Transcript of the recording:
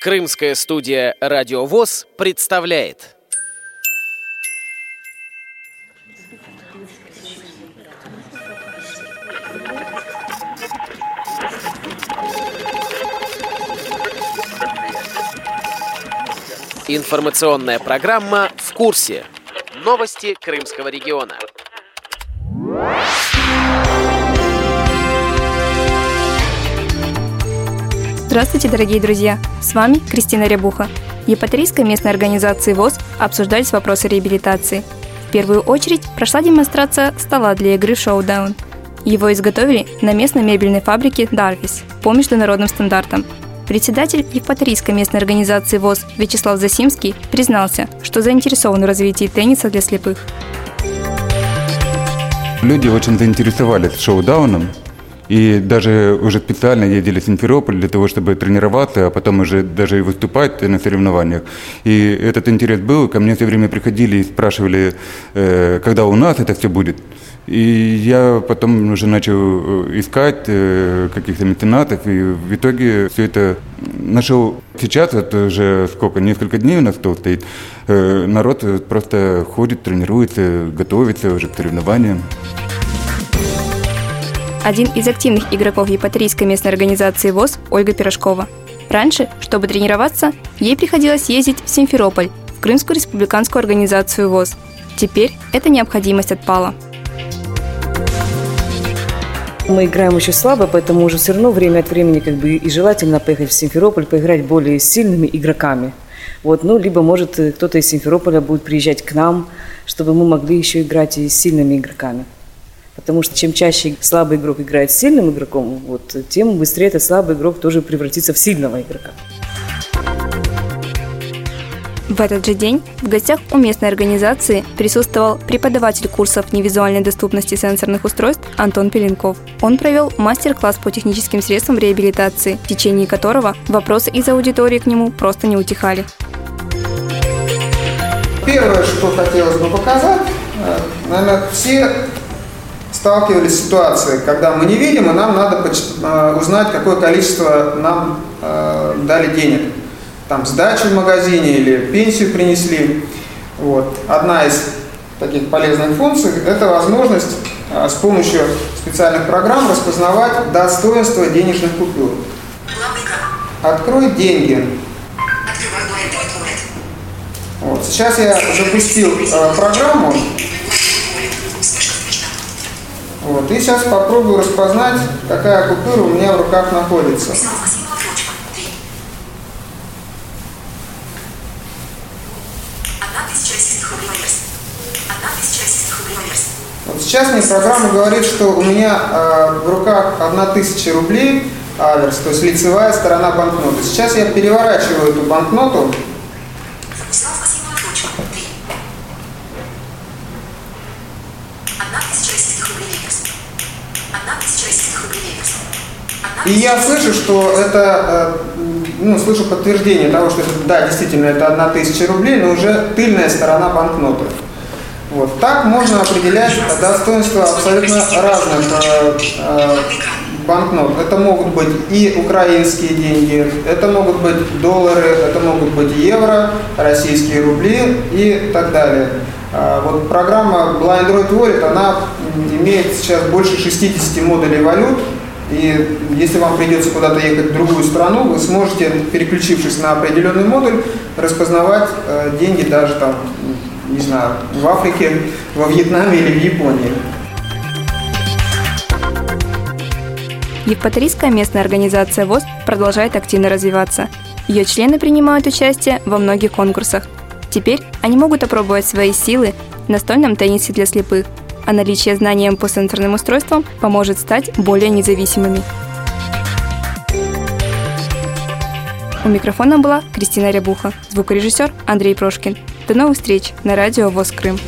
Крымская студия «Радио ВОЗ» представляет. Информационная программа «В курсе». Новости Крымского региона. Здравствуйте, дорогие друзья! С вами Кристина Рябуха. Епаторийской местной организации ВОЗ обсуждались вопросы реабилитации. В первую очередь прошла демонстрация стола для игры «Шоудаун». Его изготовили на местной мебельной фабрике «Дарвис» по международным стандартам. Председатель Евпаторийской местной организации ВОЗ Вячеслав Засимский признался, что заинтересован в развитии тенниса для слепых. Люди очень заинтересовались шоу-дауном, и даже уже специально ездили в Симферополь для того, чтобы тренироваться, а потом уже даже и выступать на соревнованиях. И этот интерес был. Ко мне все время приходили и спрашивали, э, когда у нас это все будет. И я потом уже начал э, искать э, каких-то меценатов, и в итоге все это нашел. Сейчас, это уже сколько, несколько дней у нас стол стоит, народ просто ходит, тренируется, готовится уже к соревнованиям. Один из активных игроков Епаторийской местной организации ВОЗ – Ольга Пирожкова. Раньше, чтобы тренироваться, ей приходилось ездить в Симферополь, в Крымскую республиканскую организацию ВОЗ. Теперь эта необходимость отпала. Мы играем очень слабо, поэтому уже все равно время от времени как бы и желательно поехать в Симферополь, поиграть более сильными игроками. Вот, ну, либо, может, кто-то из Симферополя будет приезжать к нам, чтобы мы могли еще играть и с сильными игроками. Потому что чем чаще слабый игрок играет с сильным игроком, вот, тем быстрее этот слабый игрок тоже превратится в сильного игрока. В этот же день в гостях у местной организации присутствовал преподаватель курсов невизуальной доступности сенсорных устройств Антон Пеленков. Он провел мастер-класс по техническим средствам реабилитации, в течение которого вопросы из аудитории к нему просто не утихали. Первое, что хотелось бы показать, э, наверное, все сталкивались с ситуацией, когда мы не видим, и нам надо э, узнать, какое количество нам э, дали денег. Там сдачу в магазине или пенсию принесли. Вот. Одна из таких полезных функций – это возможность э, с помощью специальных программ распознавать достоинство денежных купюр. Открой деньги. Вот. Сейчас я запустил э, программу, вот. И сейчас попробую распознать, какая купюра у меня в руках находится. Вот сейчас мне программа говорит, что у меня э, в руках 1000 рублей аверс, то есть лицевая сторона банкноты. Сейчас я переворачиваю эту банкноту И я слышу, что это, э, ну, слышу подтверждение того, что это, да, действительно, это одна тысяча рублей, но уже тыльная сторона банкноты. Вот. Так можно определять достоинство абсолютно разных э, э, банкнот. Это могут быть и украинские деньги, это могут быть доллары, это могут быть евро, российские рубли и так далее. А, вот программа Blind Android Wallet, она имеет сейчас больше 60 модулей валют, и если вам придется куда-то ехать в другую страну, вы сможете, переключившись на определенный модуль, распознавать э, деньги даже там, не знаю, в Африке, во Вьетнаме или в Японии. Евпаторийская местная организация ВОЗ продолжает активно развиваться. Ее члены принимают участие во многих конкурсах. Теперь они могут опробовать свои силы в настольном теннисе для слепых – а наличие знаний по сенсорным устройствам поможет стать более независимыми. У микрофона была Кристина Рябуха, звукорежиссер Андрей Прошкин. До новых встреч на радио ВОЗ Крым.